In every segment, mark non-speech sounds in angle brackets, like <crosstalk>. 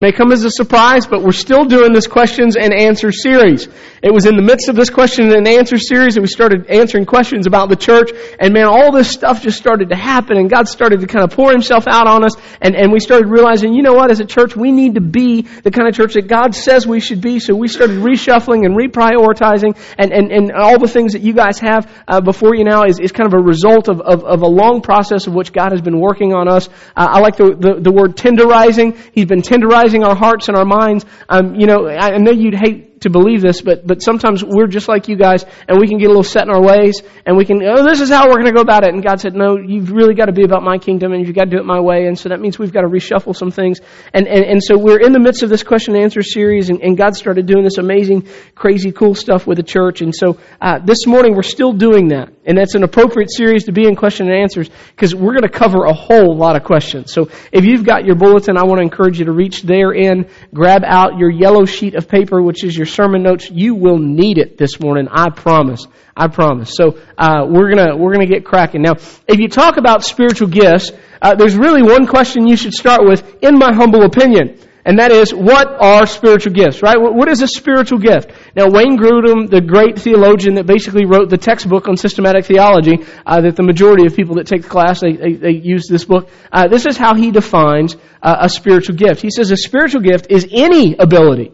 may come as a surprise, but we're still doing this questions and answer series. It was in the midst of this question and answer series that we started answering questions about the church, and man, all this stuff just started to happen, and God started to kind of pour Himself out on us, and, and we started realizing, you know what, as a church, we need to be the kind of church that God says we should be, so we started reshuffling and reprioritizing, and, and, and all the things that you guys have uh, before you now is, is kind of a result of, of, of a long process of which God has been working on us. Uh, I like the, the, the word tenderizing. He's been tenderizing our hearts and our minds. Um, you know, I know you'd hate to believe this, but, but sometimes we're just like you guys and we can get a little set in our ways and we can, oh, this is how we're going to go about it. And God said, no, you've really got to be about my kingdom and you've got to do it my way. And so that means we've got to reshuffle some things. And, and, and so we're in the midst of this question and answer series and, and God started doing this amazing, crazy, cool stuff with the church. And so, uh, this morning we're still doing that. And that's an appropriate series to be in question and answers because we're going to cover a whole lot of questions. So if you've got your bulletin, I want to encourage you to reach there in, grab out your yellow sheet of paper, which is your sermon notes. You will need it this morning. I promise. I promise. So uh, we're gonna we're gonna get cracking now. If you talk about spiritual gifts, uh, there's really one question you should start with, in my humble opinion. And that is, what are spiritual gifts, right? What is a spiritual gift? Now, Wayne Grudem, the great theologian that basically wrote the textbook on systematic theology, uh, that the majority of people that take the class, they, they, they use this book. Uh, this is how he defines uh, a spiritual gift. He says a spiritual gift is any ability,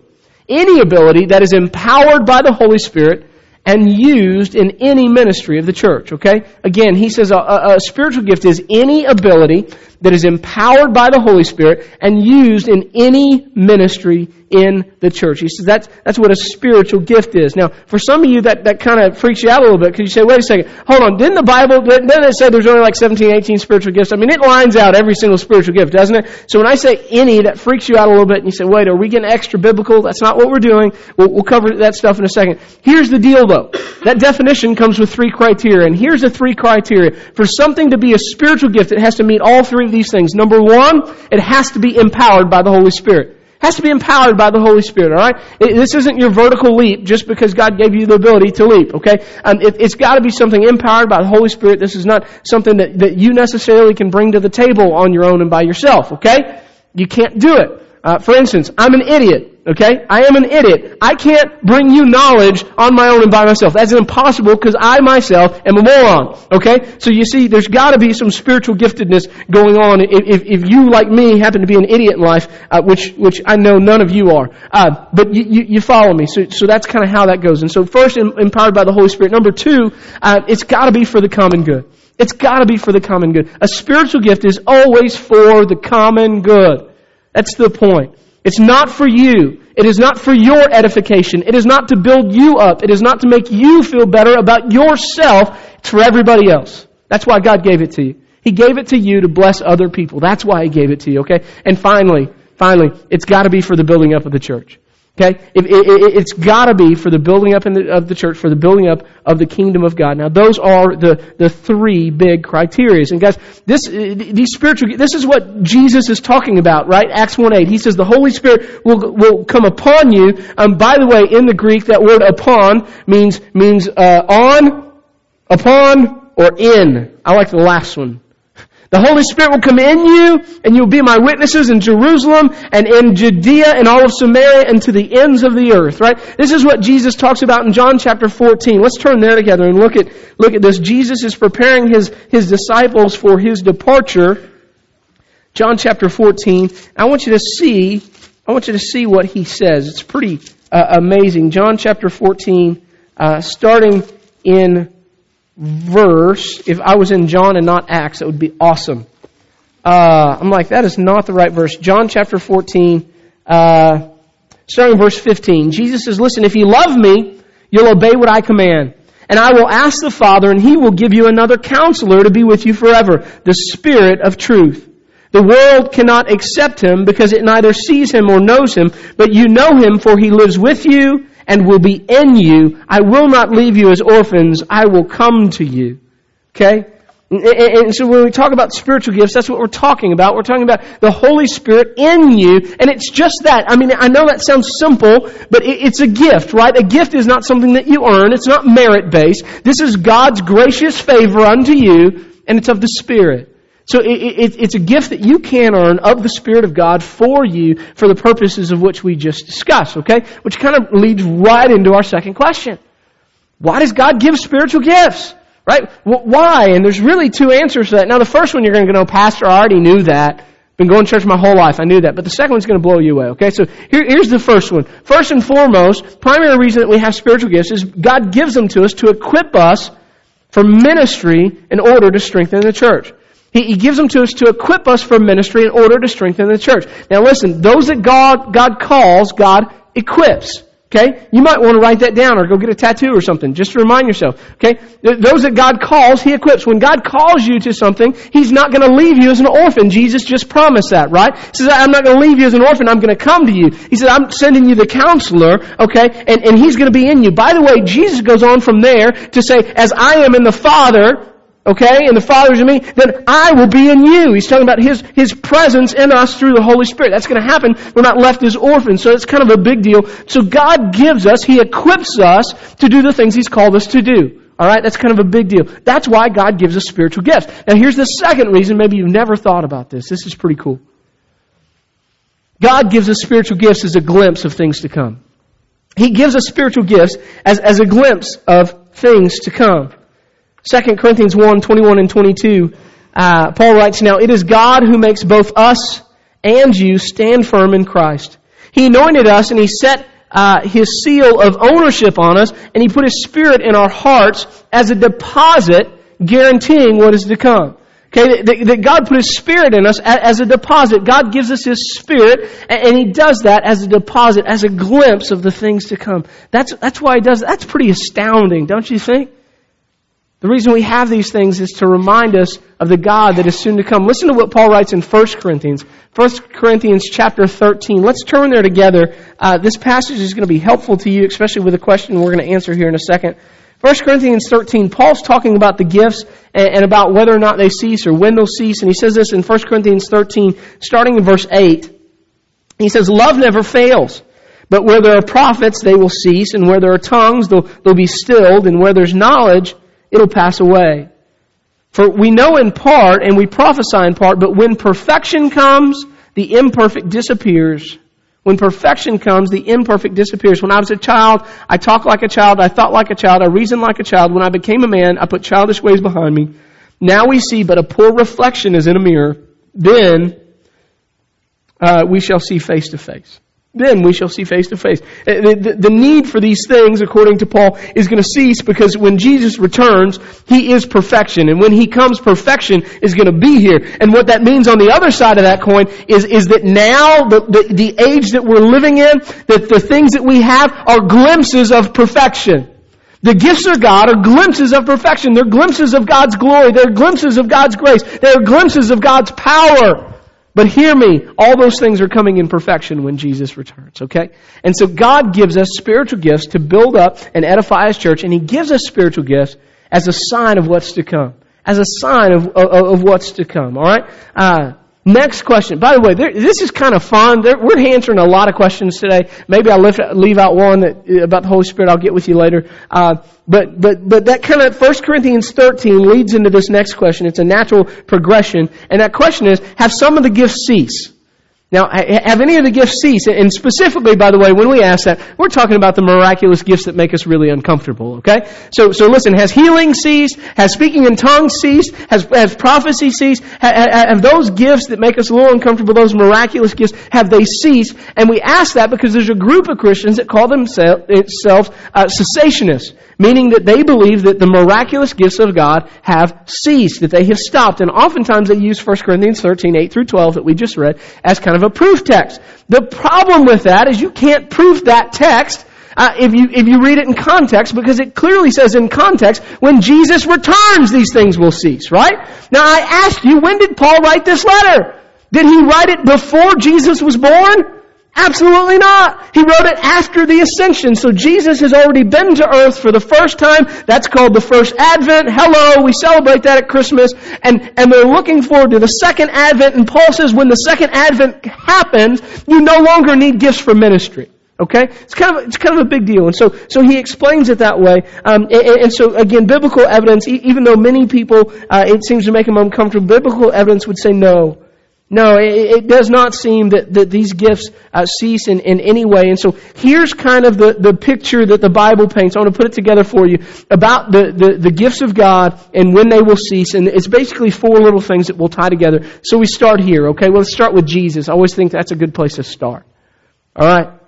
any ability that is empowered by the Holy Spirit and used in any ministry of the church, okay? Again, he says a, a, a spiritual gift is any ability that is empowered by the Holy Spirit and used in any ministry in the church. He says that's, that's what a spiritual gift is. Now, for some of you, that, that kind of freaks you out a little bit because you say, wait a second, hold on, didn't the Bible, didn't it say there's only like 17, 18 spiritual gifts? I mean, it lines out every single spiritual gift, doesn't it? So when I say any, that freaks you out a little bit and you say, wait, are we getting extra biblical? That's not what we're doing. We'll, we'll cover that stuff in a second. Here's the deal though. That definition comes with three criteria, and here's the three criteria. For something to be a spiritual gift, it has to meet all three of these things. Number one, it has to be empowered by the Holy Spirit. It has to be empowered by the Holy Spirit, alright? This isn't your vertical leap just because God gave you the ability to leap, okay? Um, it, has got to be something empowered by the Holy Spirit. This is not something that, that you necessarily can bring to the table on your own and by yourself, okay? You can't do it. Uh, for instance, I'm an idiot. Okay? I am an idiot. I can't bring you knowledge on my own and by myself. That's impossible because I myself am a moron. Okay? So you see, there's gotta be some spiritual giftedness going on if, if you, like me, happen to be an idiot in life, uh, which, which I know none of you are. Uh, but you, you, you, follow me. So, so that's kind of how that goes. And so first, empowered by the Holy Spirit. Number two, uh, it's gotta be for the common good. It's gotta be for the common good. A spiritual gift is always for the common good. That's the point. It's not for you. It is not for your edification. It is not to build you up. It is not to make you feel better about yourself. It's for everybody else. That's why God gave it to you. He gave it to you to bless other people. That's why He gave it to you, okay? And finally, finally, it's gotta be for the building up of the church. Okay? It, it, it's gotta be for the building up the, of the church, for the building up of the kingdom of God. Now those are the, the three big criterias. And guys, this, these spiritual, this is what Jesus is talking about, right? Acts 1-8. He says the Holy Spirit will, will come upon you. Um, by the way, in the Greek, that word upon means, means, uh, on, upon, or in. I like the last one. The Holy Spirit will come in you, and you'll be my witnesses in Jerusalem and in Judea and all of Samaria and to the ends of the earth, right? This is what Jesus talks about in John chapter 14. Let's turn there together and look at, look at this. Jesus is preparing his, his disciples for his departure. John chapter 14. I want you to see, I want you to see what he says. It's pretty uh, amazing. John chapter 14, uh, starting in verse, if I was in John and not Acts, it would be awesome. Uh, I'm like, that is not the right verse. John chapter 14, uh, starting verse 15. Jesus says, listen, if you love me, you'll obey what I command. And I will ask the Father, and he will give you another counselor to be with you forever, the Spirit of truth. The world cannot accept him because it neither sees him or knows him, but you know him for he lives with you and will be in you. I will not leave you as orphans. I will come to you. Okay? And so when we talk about spiritual gifts, that's what we're talking about. We're talking about the Holy Spirit in you, and it's just that. I mean, I know that sounds simple, but it's a gift, right? A gift is not something that you earn. It's not merit based. This is God's gracious favor unto you, and it's of the Spirit. So it, it, it's a gift that you can earn of the Spirit of God for you for the purposes of which we just discussed, okay? Which kind of leads right into our second question. Why does God give spiritual gifts? Right? Why? And there's really two answers to that. Now the first one you're going to know, Pastor, I already knew that. Been going to church my whole life. I knew that. But the second one's going to blow you away. Okay? So here, here's the first one. First and foremost, primary reason that we have spiritual gifts is God gives them to us to equip us for ministry in order to strengthen the church. He, he gives them to us to equip us for ministry in order to strengthen the church. Now listen, those that God, God calls, God equips. Okay? You might want to write that down or go get a tattoo or something just to remind yourself. Okay? Those that God calls, He equips. When God calls you to something, He's not going to leave you as an orphan. Jesus just promised that, right? He says, I'm not going to leave you as an orphan. I'm going to come to you. He said, I'm sending you the counselor, okay? And, and He's going to be in you. By the way, Jesus goes on from there to say, as I am in the Father, okay, and the Father's in me, then I will be in you. He's talking about His, His presence in us through the Holy Spirit. That's going to happen. We're not left as orphans, so it's kind of a big deal. So God gives us, He equips us to do the things He's called us to do. Alright, that's kind of a big deal. That's why God gives us spiritual gifts. Now here's the second reason, maybe you've never thought about this. This is pretty cool. God gives us spiritual gifts as a glimpse of things to come. He gives us spiritual gifts as, as a glimpse of things to come. 2 Corinthians 1, 21 and 22, uh, Paul writes, Now it is God who makes both us and you stand firm in Christ. He anointed us and He set uh, His seal of ownership on us and He put His Spirit in our hearts as a deposit guaranteeing what is to come. Okay, that, that God put His Spirit in us as a deposit. God gives us His Spirit, and He does that as a deposit, as a glimpse of the things to come. That's, that's why He does that. That's pretty astounding, don't you think? The reason we have these things is to remind us of the God that is soon to come. Listen to what Paul writes in 1 Corinthians. 1 Corinthians chapter 13. Let's turn there together. Uh, this passage is going to be helpful to you, especially with a question we're going to answer here in a second. 1 Corinthians 13, Paul's talking about the gifts and, and about whether or not they cease or when they'll cease. And he says this in 1 Corinthians 13, starting in verse 8. He says, Love never fails. But where there are prophets, they will cease, and where there are tongues, they'll, they'll be stilled, and where there's knowledge, it'll pass away. For we know in part and we prophesy in part, but when perfection comes, the imperfect disappears. When perfection comes, the imperfect disappears. When I was a child, I talked like a child, I thought like a child, I reasoned like a child. When I became a man, I put childish ways behind me. Now we see but a poor reflection is in a mirror. Then uh, we shall see face to face. Then we shall see face uh, to face. The, the, need for these things, according to Paul, is going to cease because when Jesus returns, He is perfection. And when He comes, perfection is going to be here. And what that means on the other side of that coin is, is that now, the, the, the age that we're living in, that the things that we have are glimpses of perfection. The gifts of God are glimpses of perfection. They're glimpses of God's glory. They're glimpses of God's grace. They're glimpses of God's power. But hear me, all those things are coming in perfection when Jesus returns, okay? And so God gives us spiritual gifts to build up and edify His church, and He gives us spiritual gifts as a sign of what's to come. As a sign of, of, of what's to come, alright? Uh, Next question. By the way, there, this is kind of fun. There, we're answering a lot of questions today. Maybe I'll lift, leave out one that, about the Holy Spirit. I'll get with you later. Uh, but, but, but that kind of 1 Corinthians 13 leads into this next question. It's a natural progression. And that question is, have some of the gifts cease? Now, have any of the gifts ceased? And specifically, by the way, when we ask that, we're talking about the miraculous gifts that make us really uncomfortable, okay? So, so listen, has healing ceased? Has speaking in tongues ceased? Has, has prophecy ceased? Have, have those gifts that make us a little uncomfortable, those miraculous gifts, have they ceased? And we ask that because there's a group of Christians that call themselves uh, cessationists meaning that they believe that the miraculous gifts of God have ceased, that they have stopped. And oftentimes they use 1 Corinthians 13, 8 through 12 that we just read as kind of a proof text. The problem with that is you can't prove that text uh, if you if you read it in context, because it clearly says in context, when Jesus returns, these things will cease. Right? Now, I asked you, when did Paul write this letter? Did he write it before Jesus was born? Absolutely not. He wrote it after the ascension. So Jesus has already been to earth for the first time. That's called the first advent. Hello. We celebrate that at Christmas. And, and they're looking forward to the second advent. And Paul says when the second advent happens, you no longer need gifts for ministry. Okay, it's kind of it's kind of a big deal, and so so he explains it that way. Um, and, and, so again, biblical evidence, even though many people uh, it seems to make them uncomfortable, biblical evidence would say no. No, it, does not seem that, that these gifts uh, cease in, in any way. And so here's kind of the, the picture that the Bible paints. I want to put it together for you about the, the, the gifts of God and when they will cease. And it's basically four little things that we'll tie together. So we start here, okay? Well, let's start with Jesus. I always think that's a good place to start. All right?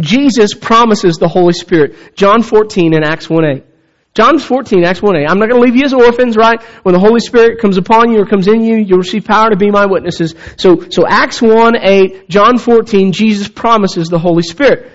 Jesus promises the Holy Spirit. John 14 and Acts 1 8. John 14, Acts 1 8. I'm not going to leave you as orphans, right? When the Holy Spirit comes upon you or comes in you, you'll receive power to be my witnesses. So, so Acts 1 8, John 14, Jesus promises the Holy Spirit.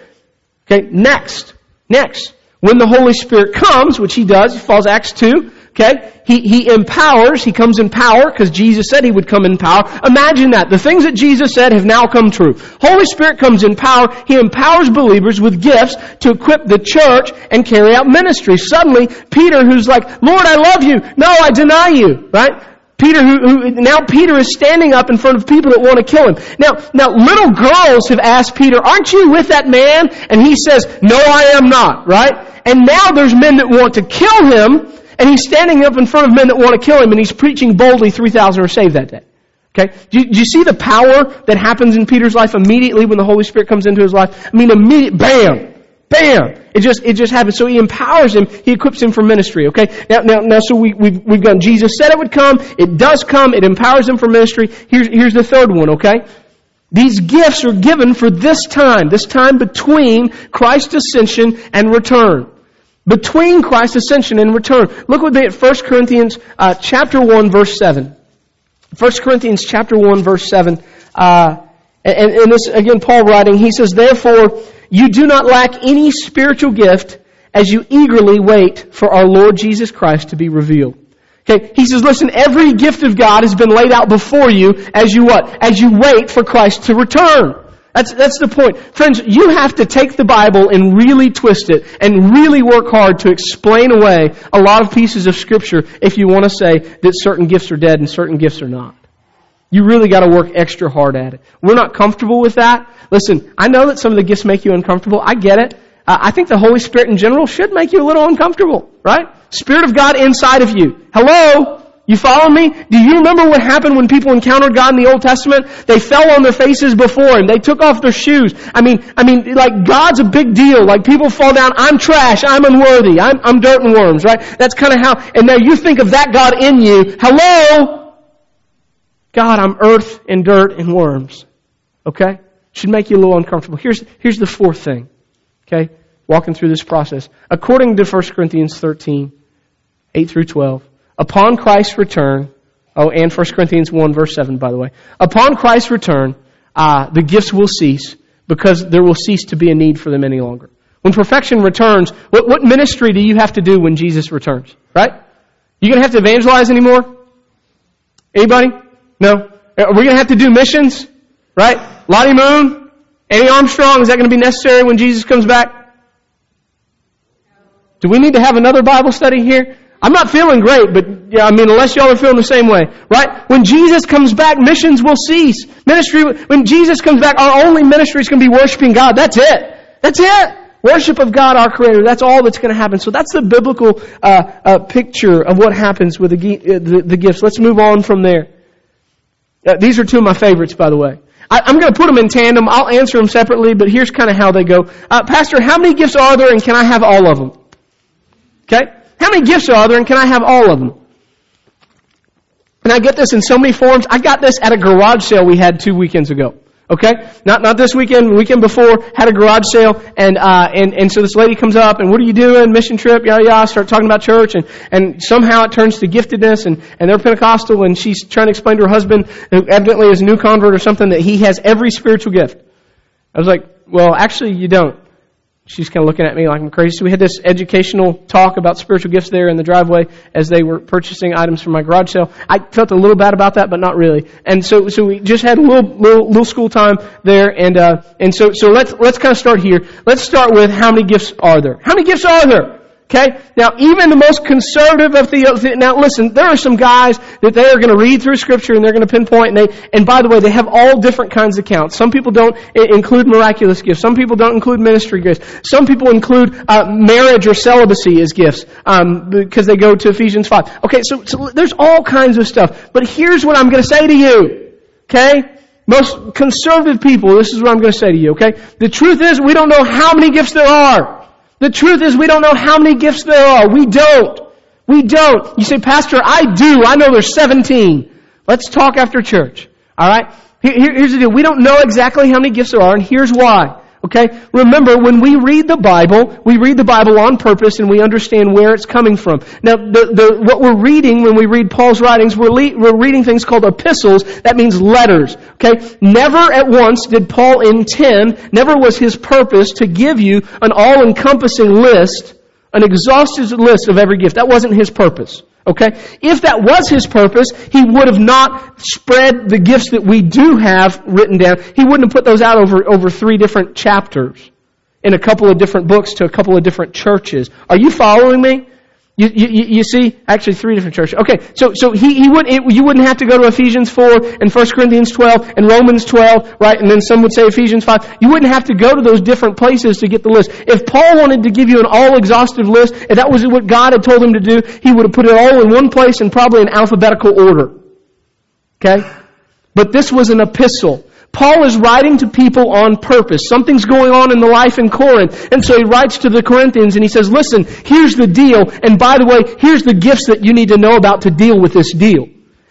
Okay, next. Next. When the Holy Spirit comes, which He does, He falls Acts 2, Okay? He, he empowers, he comes in power because Jesus said he would come in power. Imagine that. The things that Jesus said have now come true. Holy Spirit comes in power. He empowers believers with gifts to equip the church and carry out ministry. Suddenly, Peter, who's like, Lord, I love you. No, I deny you. Right? Peter, who, who, now Peter is standing up in front of people that want to kill him. Now, now little girls have asked Peter, aren't you with that man? And he says, no, I am not, right? And now there's men that want to kill him, and he's standing up in front of men that want to kill him, and he's preaching boldly 3,000 are saved that day. Okay? Do you, do you, see the power that happens in Peter's life immediately when the Holy Spirit comes into his life? I mean, immediate, bam! Bam! It just, it just happens. So he empowers him, he equips him for ministry, okay? Now, now, now, so we, we've, we've gone, Jesus said it would come, it does come, it empowers him for ministry. Here's, here's the third one, okay? These gifts are given for this time, this time between Christ's ascension and return between Christ's ascension and return. Look with me at 1 Corinthians uh, chapter 1 verse 7. 1 Corinthians chapter 1 verse 7. Uh, and, and this, again, Paul writing, he says, Therefore, you do not lack any spiritual gift as you eagerly wait for our Lord Jesus Christ to be revealed. Okay, he says, listen, every gift of God has been laid out before you as you what? As you wait for Christ to return. That's, that's the point. Friends, you have to take the Bible and really twist it and really work hard to explain away a lot of pieces of Scripture if you want to say that certain gifts are dead and certain gifts are not. You really got to work extra hard at it. We're not comfortable with that. Listen, I know that some of the gifts make you uncomfortable. I get it. Uh, I think the Holy Spirit in general should make you a little uncomfortable, right? Spirit of God inside of you. Hello? You follow me? Do you remember what happened when people encountered God in the Old Testament? They fell on their faces before Him. They took off their shoes. I mean, I mean, like God's a big deal. Like people fall down, I'm trash, I'm unworthy, I'm, I'm dirt and worms, right? That's kind of how, and now you think of that God in you. Hello? God, I'm earth and dirt and worms. Okay? Should make you a little uncomfortable. Here's, here's the fourth thing. Okay? Walking through this process. According to 1 Corinthians 13, 8 through 12, Upon Christ's return, oh, and 1 Corinthians 1 verse 7, by the way. Upon Christ's return, uh, the gifts will cease because there will cease to be a need for them any longer. When perfection returns, what, what ministry do you have to do when Jesus returns? Right? You gonna have to evangelize anymore? Anybody? No? Are we gonna have to do missions? Right? Lottie Moon? Annie Armstrong? Is that gonna be necessary when Jesus comes back? Do we need to have another Bible study here? I'm not feeling great, but yeah, I mean, unless y'all are feeling the same way, right? When Jesus comes back, missions will cease. Ministry, when Jesus comes back, our only ministry is going to be worshiping God. That's it. That's it. Worship of God, our Creator. That's all that's going to happen. So that's the biblical uh, uh, picture of what happens with the, uh, the, the, gifts. Let's move on from there. Uh, these are two of my favorites, by the way. I, am going to put them in tandem. I'll answer them separately, but here's kind of how they go. Uh, Pastor, how many gifts are there, and can I have all of them? Okay. How many gifts are there and can I have all of them? And I get this in so many forms. I got this at a garage sale we had two weekends ago. Okay? Not, not this weekend, weekend before, had a garage sale, and, uh, and, and so this lady comes up, and what are you doing? Mission trip, yada yada, start talking about church, and, and somehow it turns to giftedness, and, and they're Pentecostal, and she's trying to explain to her husband, who evidently is a new convert or something, that he has every spiritual gift. I was like, well, actually you don't she's kind of looking at me like I'm crazy. So we had this educational talk about spiritual gifts there in the driveway as they were purchasing items from my garage sale. I felt a little bad about that, but not really. And so, so we just had a little, little, little school time there, and uh, and so, so let's let's kind of start here. Let's start with how many gifts are there? How many gifts are there? Okay? Now, even the most conservative of the, now listen, there are some guys that they are going to read through scripture and they're going to pinpoint and they, and by the way, they have all different kinds of counts. Some people don't include miraculous gifts. Some people don't include ministry gifts. Some people include uh, marriage or celibacy as gifts, um, because they go to Ephesians 5. Okay, so, so there's all kinds of stuff. But here's what I'm going to say to you. Okay? Most conservative people, this is what I'm going to say to you, okay? The truth is we don't know how many gifts there are. The truth is we don't know how many gifts there are. We don't. We don't. You say, Pastor, I do. I know there's 17. Let's talk after church. Alright? Here, here's the deal. We don't know exactly how many gifts there are, and here's why. Okay? Remember, when we read the Bible, we read the Bible on purpose and we understand where it's coming from. Now, the, the, what we're reading when we read Paul's writings, we're, le- we're reading things called epistles. That means letters. Okay? Never at once did Paul intend, never was his purpose to give you an all-encompassing list, an exhaustive list of every gift. That wasn't his purpose. Okay? If that was his purpose, he would have not spread the gifts that we do have written down. He wouldn't have put those out over, over three different chapters in a couple of different books to a couple of different churches. Are you following me? You, you, you see, actually three different churches. Okay, so, so he, he would, it, you wouldn't have to go to Ephesians 4 and 1 Corinthians 12 and Romans 12, right? And then some would say Ephesians 5. You wouldn't have to go to those different places to get the list. If Paul wanted to give you an all-exhaustive list, if that was what God had told him to do, he would have put it all in one place and probably in alphabetical order. Okay? But this was an epistle. Paul is writing to people on purpose. Something's going on in the life in Corinth. And so he writes to the Corinthians and he says, listen, here's the deal. And by the way, here's the gifts that you need to know about to deal with this deal.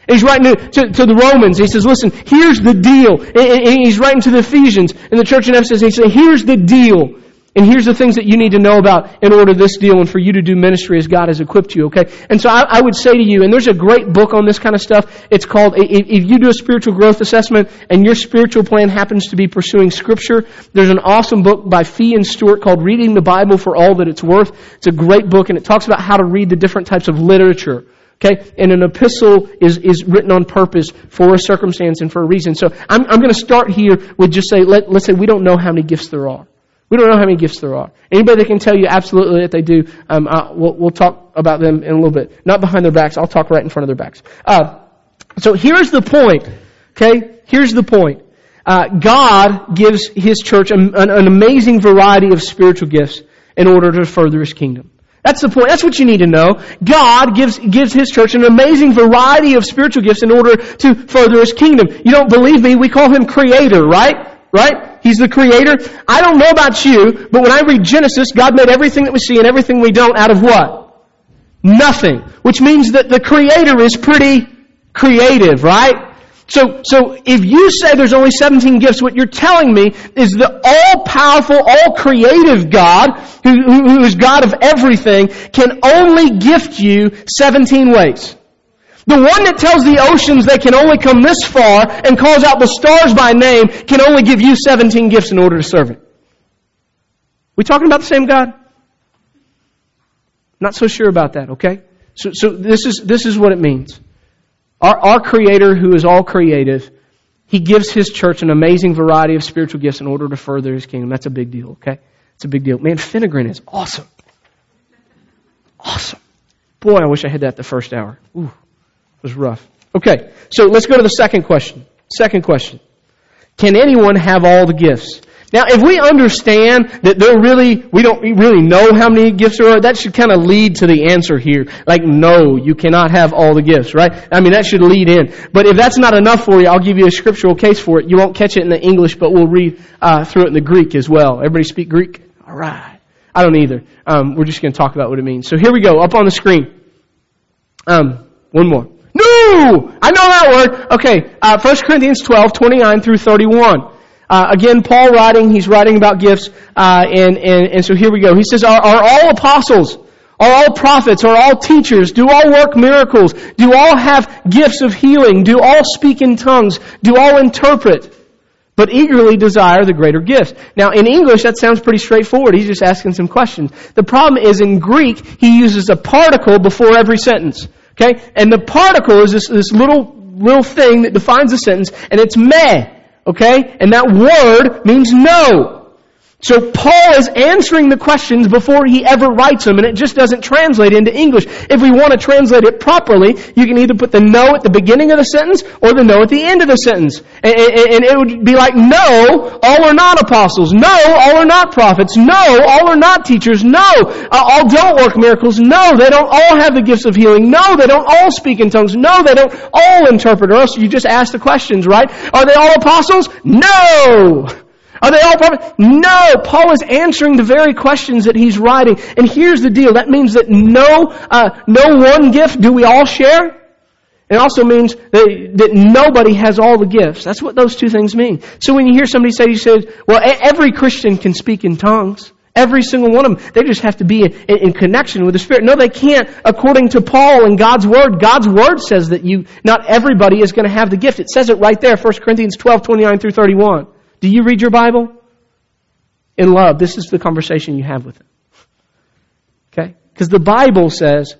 He's writing to, to, the Romans. He says, listen, here's the deal. And, and he's writing to the Ephesians in the church in Ephesus. He says, here's the deal. And here's the things that you need to know about in order this deal and for you to do ministry as God has equipped you, okay? And so I, I would say to you, and there's a great book on this kind of stuff. It's called, if, if you do a spiritual growth assessment and your spiritual plan happens to be pursuing scripture, there's an awesome book by Fee and Stuart called Reading the Bible for All That It's Worth. It's a great book and it talks about how to read the different types of literature. Okay? And an epistle is, is written on purpose for a circumstance and for a reason. So I'm, I'm going to start here with just say, let, let's say we don't know how many gifts there are. We don't know how many gifts there are. Anybody that can tell you absolutely that they do, um, uh, we'll, we'll, talk about them in a little bit. Not behind their backs. I'll talk right in front of their backs. Uh, so here's the point. Okay? Here's the point. Uh, God gives His church an, an amazing variety of spiritual gifts in order to further His kingdom. That's the point. That's what you need to know. God gives, gives His church an amazing variety of spiritual gifts in order to further His kingdom. You don't believe me? We call Him Creator, right? Right? He's the creator. I don't know about you, but when I read Genesis, God made everything that we see and everything we don't out of what? Nothing. Which means that the creator is pretty creative, right? So, so if you say there's only 17 gifts, what you're telling me is the all-powerful, all-creative God, who, who is God of everything, can only gift you 17 ways. The one that tells the oceans they can only come this far and calls out the stars by name can only give you 17 gifts in order to serve it. We talking about the same God? Not so sure about that, okay? So, so this is, this is what it means. Our, our Creator, who is all creative, He gives His church an amazing variety of spiritual gifts in order to further His kingdom. That's a big deal, okay? It's a big deal. Man, Phenergan is awesome. Awesome. Boy, I wish I had that the first hour. Ooh. Was rough. Okay, so let's go to the second question. Second question. Can anyone have all the gifts? Now, if we understand that there really, we don't really know how many gifts there are, that should kind of lead to the answer here. Like, no, you cannot have all the gifts, right? I mean, that should lead in. But if that's not enough for you, I'll give you a scriptural case for it. You won't catch it in the English, but we'll read uh, through it in the Greek as well. Everybody speak Greek? All right. I don't either. Um, we're just going to talk about what it means. So here we go, up on the screen. Um, one more. No! I know that word. Okay, uh, 1 Corinthians 12, 29 through 31. Uh, again, Paul writing, he's writing about gifts, uh, and, and, and so here we go. He says, are, are all apostles, are all prophets, are all teachers, do all work miracles, do all have gifts of healing, do all speak in tongues, do all interpret, but eagerly desire the greater gifts. Now, in English, that sounds pretty straightforward. He's just asking some questions. The problem is in Greek, he uses a particle before every sentence. Okay? And the particle is this, this little, little thing that defines a sentence, and it's me. Okay? And that word means no. So Paul is answering the questions before he ever writes them, and it just doesn't translate into English. If we want to translate it properly, you can either put the no at the beginning of the sentence or the no at the end of the sentence. And, it would be like, no, all are not apostles. No, all are not prophets. No, all are not teachers. No, uh, all don't work miracles. No, they don't all have the gifts of healing. No, they don't all speak in tongues. No, they don't all interpret. Or else you just ask the questions, right? Are they all apostles? No! Are they all prophets? No! Paul is answering the very questions that he's writing. And here's the deal. That means that no, uh, no one gift do we all share. It also means that, that nobody has all the gifts. That's what those two things mean. So when you hear somebody say, you say, well, every Christian can speak in tongues. Every single one of them. They just have to be in, in, connection with the Spirit. No, they can't. According to Paul and God's Word, God's Word says that you, not everybody is going to have the gift. It says it right there, 1 Corinthians 12, 29 through 31. Do you read your Bible? In love, this is the conversation you have with Him. Okay? Because the Bible says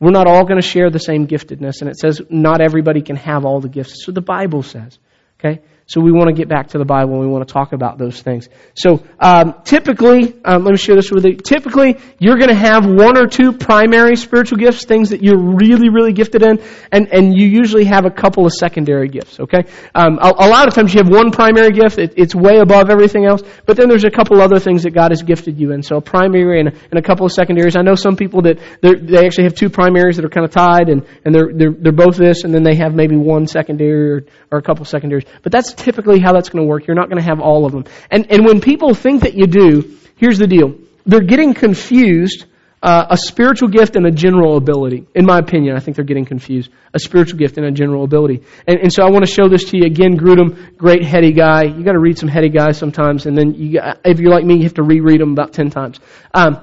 we're not all going to share the same giftedness, and it says not everybody can have all the gifts. So the Bible says. Okay? So we want to get back to the Bible and we want to talk about those things. So um, typically, um, let me share this with you. Typically, you're going to have one or two primary spiritual gifts, things that you're really, really gifted in, and, and you usually have a couple of secondary gifts. Okay, um, a, a, lot of times you have one primary gift; it, it's way above everything else. But then there's a couple other things that God has gifted you in. So a primary and a, and a couple of secondaries. I know some people that they actually have two primaries that are kind of tied, and, and they're, they're they're both this, and then they have maybe one secondary or, or a couple secondaries. But that's typically how that's going to work. You're not going to have all of them. And, and when people think that you do, here's the deal. They're getting confused uh, a spiritual gift and a general ability. In my opinion, I think they're getting confused. A spiritual gift and a general ability. And, and so I want to show this to you again. Grudem, great heady guy. You got to read some heady guys sometimes, and then you, if you're like me, you have to reread them about ten times. Um,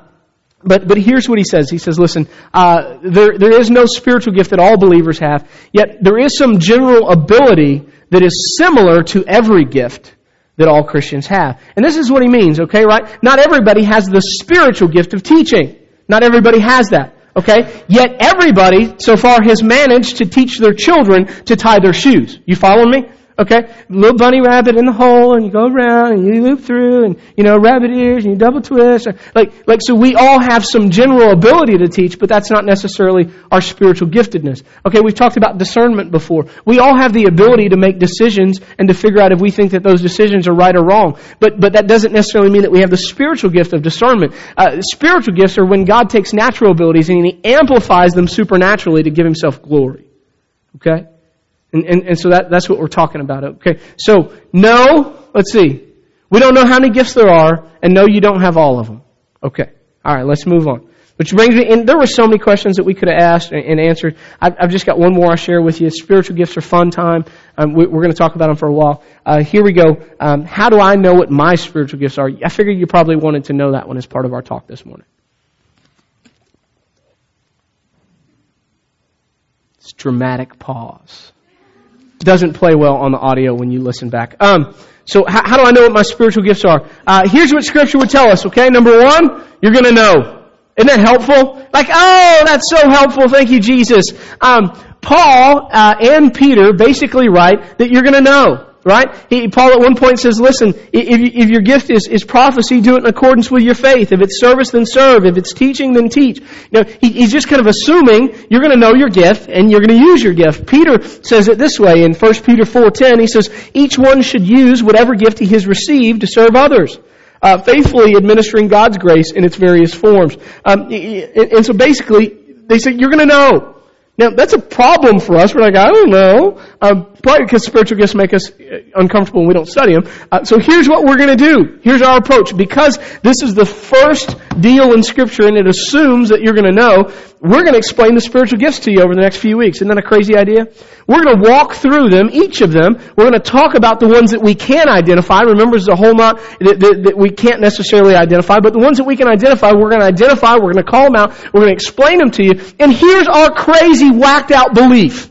but, but here's what he says. He says, listen, uh, there, there is no spiritual gift that all believers have, yet there is some general ability that is similar to every gift that all Christians have. And this is what he means, okay, right? Not everybody has the spiritual gift of teaching. Not everybody has that. Okay? Yet everybody so far has managed to teach their children to tie their shoes. You follow me? Okay? Little bunny rabbit in the hole and you go around and you loop through and, you know, rabbit ears and you double twist. Like, like, so we all have some general ability to teach, but that's not necessarily our spiritual giftedness. Okay, we've talked about discernment before. We all have the ability to make decisions and to figure out if we think that those decisions are right or wrong. But, but that doesn't necessarily mean that we have the spiritual gift of discernment. Uh, spiritual gifts are when God takes natural abilities and He amplifies them supernaturally to give Himself glory. Okay? And, and, and so that, that's what we're talking about. Okay. So, no, let's see. We don't know how many gifts there are, and no, you don't have all of them. Okay. All right, let's move on. Which brings me, and there were so many questions that we could have asked and, and answered. I've, I've, just got one more I'll share with you. Spiritual gifts are fun time. Um, we, are going to talk about them for a while. Uh, here we go. Um, how do I know what my spiritual gifts are? I figured you probably wanted to know that one as part of our talk this morning. It's dramatic pause doesn't play well on the audio when you listen back. Um, so how, how, do I know what my spiritual gifts are? Uh, here's what Scripture would tell us. Okay, number one, you're to know. Isn't that helpful? Like, oh, that's so helpful. Thank you, Jesus. Um, Paul uh, and Peter basically write that you're to know. Right? He, Paul at one point says, listen, if, if your gift is, is prophecy, do it in accordance with your faith. If it's service, then serve. If it's teaching, then teach. You know, he, he's just kind of assuming you're going to know your gift and you're going to use your gift. Peter says it this way in 1 Peter 4.10. He says, each one should use whatever gift he has received to serve others. Uh, faithfully administering God's grace in its various forms. Um, and so basically, they say, you're going to know. Now, that's a problem for us. We're like, I don't know. Um, probably because spiritual gifts make us uh, uncomfortable and we don't study them. Uh, so here's what we're going to do. Here's our approach. Because this is the first deal in Scripture and it assumes that you're going to know, we're going to explain the spiritual gifts to you over the next few weeks. Isn't that a crazy idea? We're going to walk through them, each of them. We're going to talk about the ones that we can identify. Remember, there's a whole lot that, that, that we can't necessarily identify, but the ones that we can identify, we're going to identify, we're going to call them out, we're going to explain them to you. And here's our crazy, whacked out belief.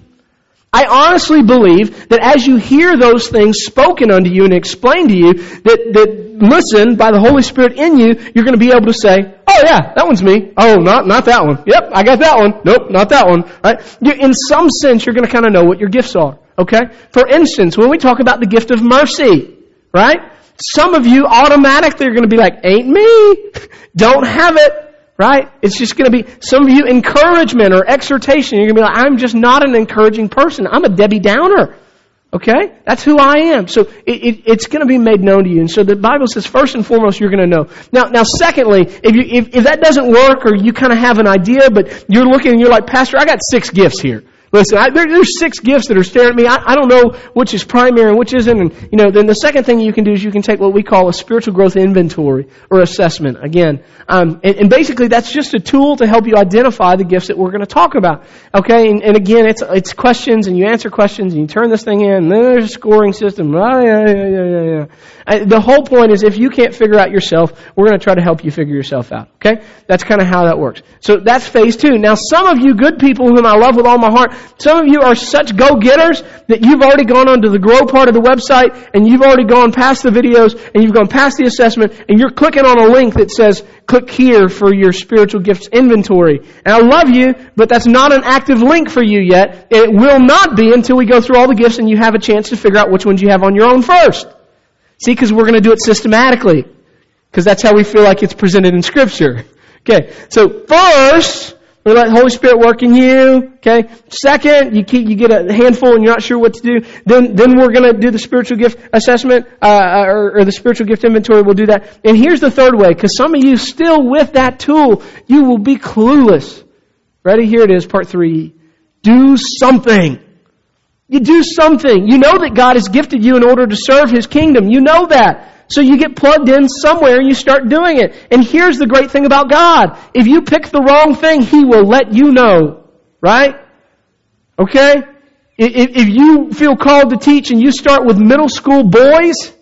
I honestly believe that as you hear those things spoken unto you and explained to you, that, that listen, by the Holy Spirit in you, you're going to be able to say, oh yeah, that one's me. Oh, not, not that one. Yep, I got that one. Nope, not that one. Right? You, in some sense, you're going to kind of know what your gifts are. Okay? For instance, when we talk about the gift of mercy, right? Some of you automatically are going to be like, ain't me. <laughs> Don't have it. Right? It's just going to be some of you encouragement or exhortation. You're going to be like, I'm just not an encouraging person. I'm a Debbie Downer. Okay? That's who I am. So it, it, it's going to be made known to you. And so the Bible says first and foremost you're going to know. Now, now secondly, if, you, if, if that doesn't work or you kind of have an idea, but you're looking and you're like, Pastor, I got six gifts here. Listen, I, there, there's six gifts that are staring at me. I, I don't know which is primary and which isn't. And, you know, then the second thing you can do is you can take what we call a spiritual growth inventory or assessment. Again, um, and, and basically that's just a tool to help you identify the gifts that we're going to talk about. Okay, and, and again, it's, it's questions and you answer questions and you turn this thing in and then there's a scoring system. Oh, yeah, yeah, yeah, yeah, yeah. The whole point is if you can't figure out yourself, we're going to try to help you figure yourself out. Okay? That's kind of how that works. So that's phase two. Now some of you good people whom I love with all my heart, some of you are such go-getters that you've already gone onto the grow part of the website and you've already gone past the videos and you've gone past the assessment and you're clicking on a link that says click here for your spiritual gifts inventory. And I love you, but that's not an active link for you yet. It will not be until we go through all the gifts and you have a chance to figure out which ones you have on your own first. See, because we're going to do it systematically. Because that's how we feel like it's presented in Scripture. Okay, so first, we let the Holy Spirit work in you. Okay. Second, you keep, you get a handful and you're not sure what to do. Then, then we're going to do the spiritual gift assessment, uh, or, or, the spiritual gift inventory. We'll do that. And here's the third way, because some of you still with that tool, you will be clueless. Ready? Here it is, part three. Do something. You do something. You know that God has gifted you in order to serve His kingdom. You know that. So you get plugged in somewhere and you start doing it. And here's the great thing about God. If you pick the wrong thing, He will let you know. Right? Okay? If you feel called to teach and you start with middle school boys,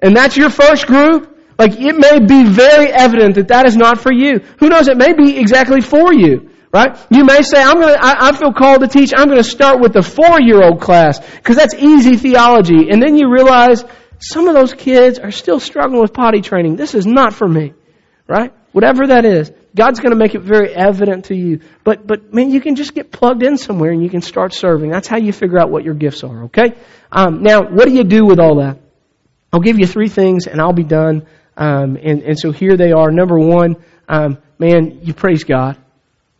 and that's your first group, like it may be very evident that that is not for you. Who knows? It may be exactly for you. Right? You may say, I'm gonna, I, I feel called to teach, I'm gonna start with the four-year-old class, because that's easy theology. And then you realize, some of those kids are still struggling with potty training. This is not for me. Right? Whatever that is. God's gonna make it very evident to you. But, but man, you can just get plugged in somewhere and you can start serving. That's how you figure out what your gifts are, okay? Um, now, what do you do with all that? I'll give you three things and I'll be done. Um, and, and so here they are. Number one, um, man, you praise God.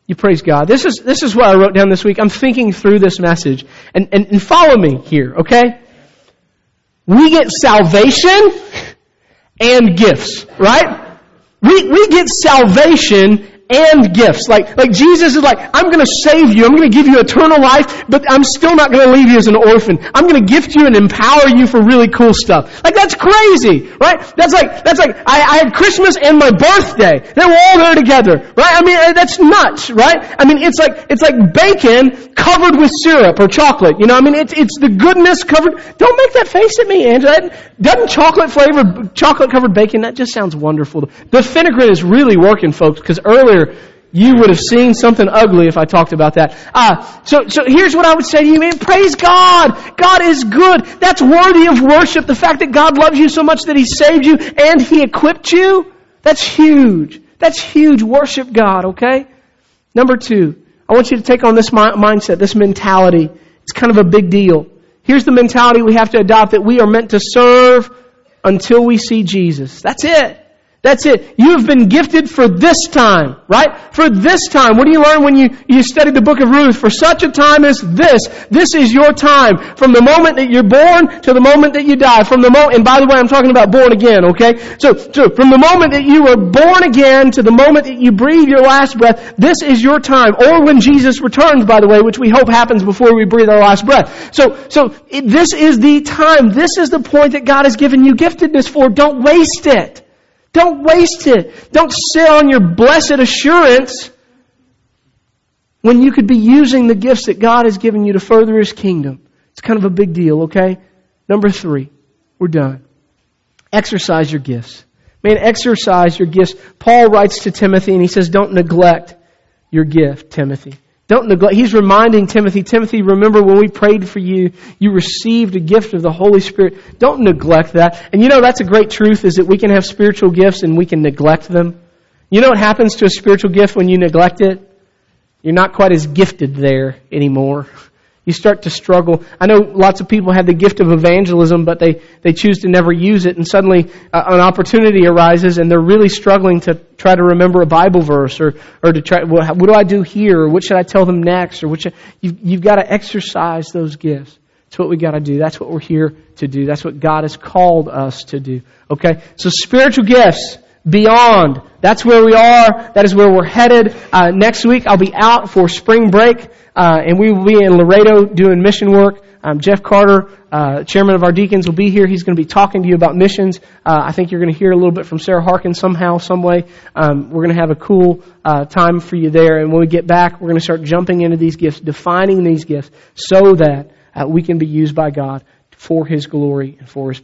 You praise God. This is, this is what I wrote down this week. I'm thinking through this message. And, and, and follow me here, okay? We get salvation and gifts, right? We, we get salvation and gifts. Like, like Jesus is like, I'm gonna save you, I'm gonna give you eternal life, but I'm still not gonna leave you as an orphan. I'm gonna gift you and empower you for really cool stuff. Like that's crazy, right? That's like, that's like, I, I had Christmas and my birthday. They were all there together, right? I mean, uh, that's nuts, right? I mean, it's like, it's like bacon covered with syrup or chocolate, you know? I mean, it's, it's the goodness covered, don't make that face at me, Angela. Doesn't chocolate flavored, chocolate covered bacon, that just sounds wonderful. The Phenergan is really working, folks, because earlier earlier, you would have seen something ugly if I talked about that. Uh, so, so here's what I would say to you, man. Praise God. God is good. That's worthy of worship. The fact that God loves you so much that He saved you and He equipped you, that's huge. That's huge. Worship God, okay? Number two, I want you to take on this mindset, this mentality. It's kind of a big deal. Here's the mentality we have to adopt that we are meant to serve until we see Jesus. That's it. That's it. You have been gifted for this time, right? For this time. What do you learn when you, you study the book of Ruth? For such a time as this. This is your time. From the moment that you're born to the moment that you die. From the moment, and by the way, I'm talking about born again, okay? So, so from the moment that you were born again to the moment that you breathe your last breath, this is your time. Or when Jesus returns, by the way, which we hope happens before we breathe our last breath. So, so it, this is the time. This is the point that God has given you giftedness for. Don't waste it. Don't waste it. Don't sit on your blessed assurance when you could be using the gifts that God has given you to further His kingdom. It's kind of a big deal, okay? Number three, we're done. Exercise your gifts. Man, exercise your gifts. Paul writes to Timothy and he says, don't neglect your gift, Timothy. Don't neglect. He's reminding Timothy, Timothy, remember when we prayed for you, you received a gift of the Holy Spirit. Don't neglect that. And you know, that's a great truth is that we can have spiritual gifts and we can neglect them. You know what happens to a spiritual gift when you neglect it? You're not quite as gifted there anymore. You start to struggle. I know lots of people have the gift of evangelism, but they, they choose to never use it, and suddenly uh, an opportunity arises, and they're really struggling to try to remember a Bible verse, or, or to try, well, what do I do here, or what should I tell them next, or what should, you've, you've got to exercise those gifts. That's what we got to do. That's what we're here to do. That's what God has called us to do. Okay? So spiritual gifts beyond. That's where we are. That is where we're headed. Uh, next week I'll be out for spring break, uh, and we will be in Laredo doing mission work. Um, Jeff Carter, uh, chairman of our deacons, will be here. He's going to be talking to you about missions. Uh, I think you're going to hear a little bit from Sarah Harkin somehow, some way. Um, we're going to have a cool uh, time for you there. And when we get back, we're going to start jumping into these gifts, defining these gifts, so that uh, we can be used by God for His glory and for His